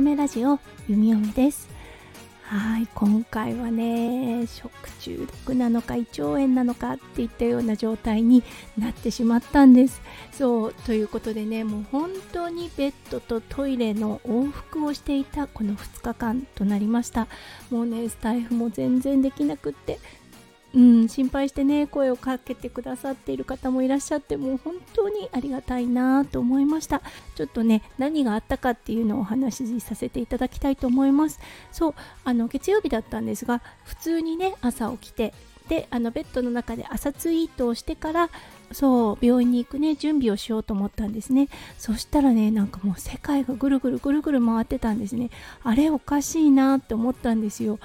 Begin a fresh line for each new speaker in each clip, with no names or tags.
嫁ラジオ弓嫁です。はい今回はね食中毒なのか胃腸炎なのかっていったような状態になってしまったんです。そうということでねもう本当にベッドとトイレの往復をしていたこの2日間となりました。もうねスタイフも全然できなくってうん、心配してね声をかけてくださっている方もいらっしゃってもう本当にありがたいなと思いました。ちょっとね何があったかっていうのをお話しさせていただきたいと思います。そうあの月曜日だったんですが普通にね朝起きてであのベッドの中で朝ツイートをしてからそう病院に行くね準備をしようと思ったんですね。そしたらねなんかもう世界がぐるぐるぐるぐる回ってたんですね。あれおかしいなって思ったんですよ。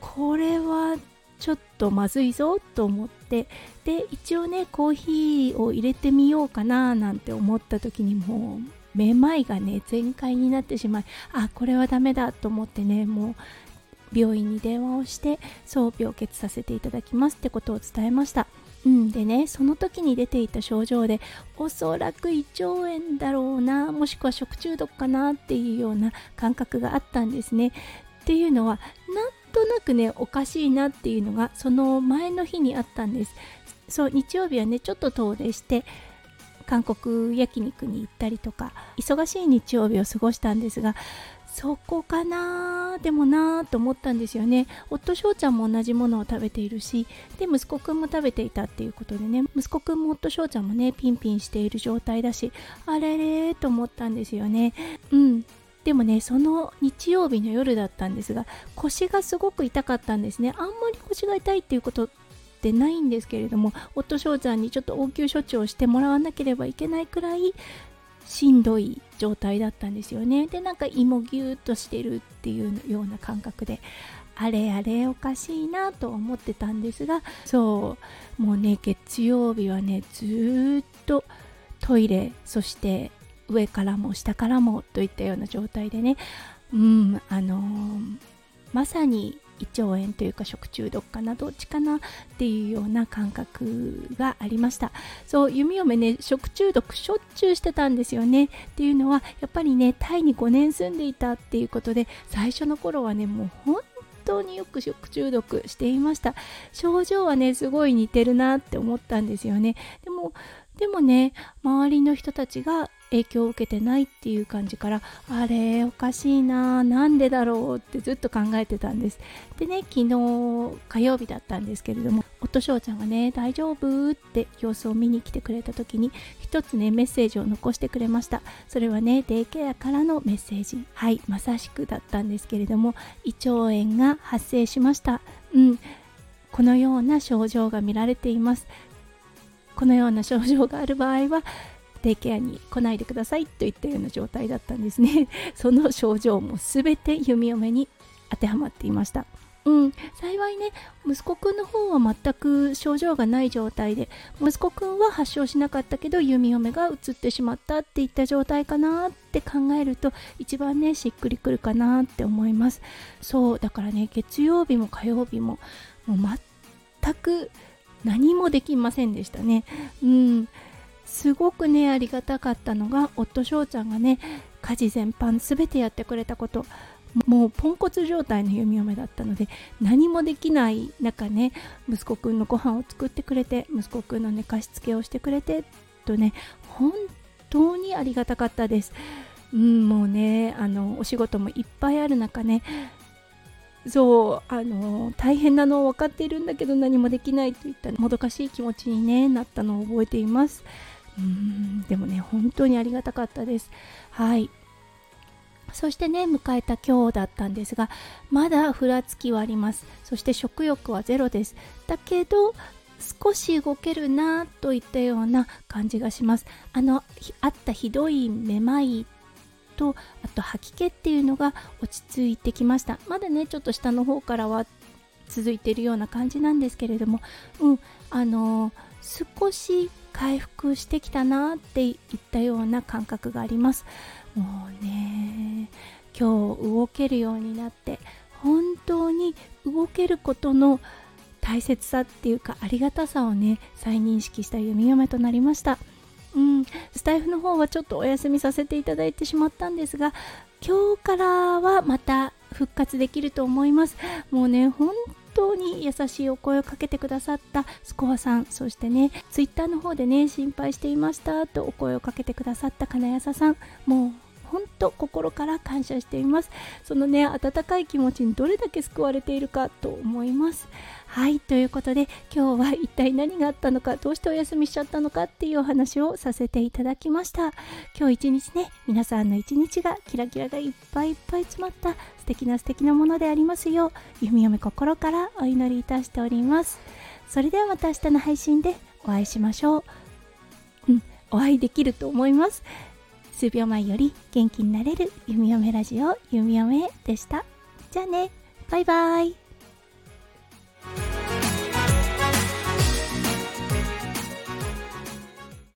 これはちょっとまずいぞと思ってで一応ねコーヒーを入れてみようかななんて思った時にもうめまいがね全開になってしまいあこれはダメだと思ってねもう病院に電話をしてそう病欠させていただきますってことを伝えました。うん、でねその時に出ていた症状でおそらく胃腸炎だろうなもしくは食中毒かなっていうような感覚があったんですね。っていうのはなんとなくねおかしいなっていうのがその前の日にあったんです。そう日曜日はねちょっと遠出して韓国焼肉に行ったりとか忙しい日曜日を過ごしたんですがそこかなでもなーと思ったんですよね。夫翔ちゃんも同じものを食べているしで息子くんも食べていたっていうことでね息子くんも夫翔ちゃんもねピンピンしている状態だしあれれと思ったんですよね。うん。でもねその日曜日の夜だったんですが腰がすごく痛かったんですね。あんまり腰が痛いっていうことってないんですけれども夫翔ちゃんにちょっと応急処置をしてもらわなければいけないくらいしんどい状態だったんですよね。でなんか胃もぎゅーっとしてるっていうような感覚であれあれおかしいなと思ってたんですがそうもうね月曜日はねずっとトイレそして上からも下からもといったような状態でね。うんあのー、まさに胃腸炎というか食中毒かなどっちかなっていうような感覚がありました。そう弓嫁ね食中毒しょっちゅうしてたんですよね。っていうのはやっぱりねタイに5年住んでいたっていうことで最初の頃はねもう本当によく食中毒していました。症状はねすごい似てるなって思ったんですよね。でもでもね周りの人たちが影響を受けてないっていう感じからあれおかしいななんでだろうってずっと考えてたんです。でね昨日火曜日だったんですけれども夫翔ちゃんがね大丈夫って様子を見に来てくれた時に一つねメッセージを残してくれました。それはねデイケアからのメッセージ。はいまさしくだったんですけれども胃腸炎が発生しました。うんこのような症状が見られています。このような症状がある場合はデイケアに来ないでくださいといったような状態だったんですね。その症状も全て弓嫁に当てはまっていました。うん、幸いね息子くんの方は全く症状がない状態で息子くんは発症しなかったけど弓嫁が移ってしまったっていった状態かなって考えると一番ねしっくりくるかなって思います。そうだからね月曜日も火曜日ももう全く何もできませんでしたね。うん。すごくねありがたかったのが夫翔ちゃんがね家事全般全てやってくれたこと。もうポンコツ状態の弓嫁だったので何もできない中ね息子くんのご飯を作ってくれて息子くんの寝かしつけをしてくれてとね本当にありがたかったです。うんもうねあのお仕事もいっぱいある中ねそうあの大変なのを分かっているんだけど何もできないといったもどかしい気持ちに、ね、なったのを覚えています。うんでもね本当にありがたかったです。はい。そしてね迎えた今日だったんですがまだふらつきはあります。そして食欲はゼロです。だけど少し動けるなといったような感じがします。あのあったひどいめまいとあと吐き気っていうのが落ち着いてきました。まだねちょっと下の方からは続いているような感じなんですけれどもうんあのー、少し回復してきたなっていったような感覚があります。もうね今日動けるようになって本当に動けることの大切さっていうかありがたさをね再認識した弓嫁となりました。うんスタイフの方はちょっとお休みさせていただいてしまったんですが今日からはまた復活できると思います。もうね本当に優しいお声をかけてくださったスコアさんそしてねツイッターの方でね心配していましたとお声をかけてくださった金谷さんもう本当心から感謝しています。そのね温かい気持ちにどれだけ救われているかと思います。はいということで今日は一体何があったのかどうしてお休みしちゃったのかっていうお話をさせていただきました。今日一日ね皆さんの一日がキラキラがいっぱいいっぱい詰まった素敵な素敵なものでありますよう弓嫁心からお祈りいたしております。それではまた明日の配信でお会いしましょう。うんお会いできると思います。数秒前より元気になれる弓嫁ラジオ弓嫁でした。じゃあね、バイバイ。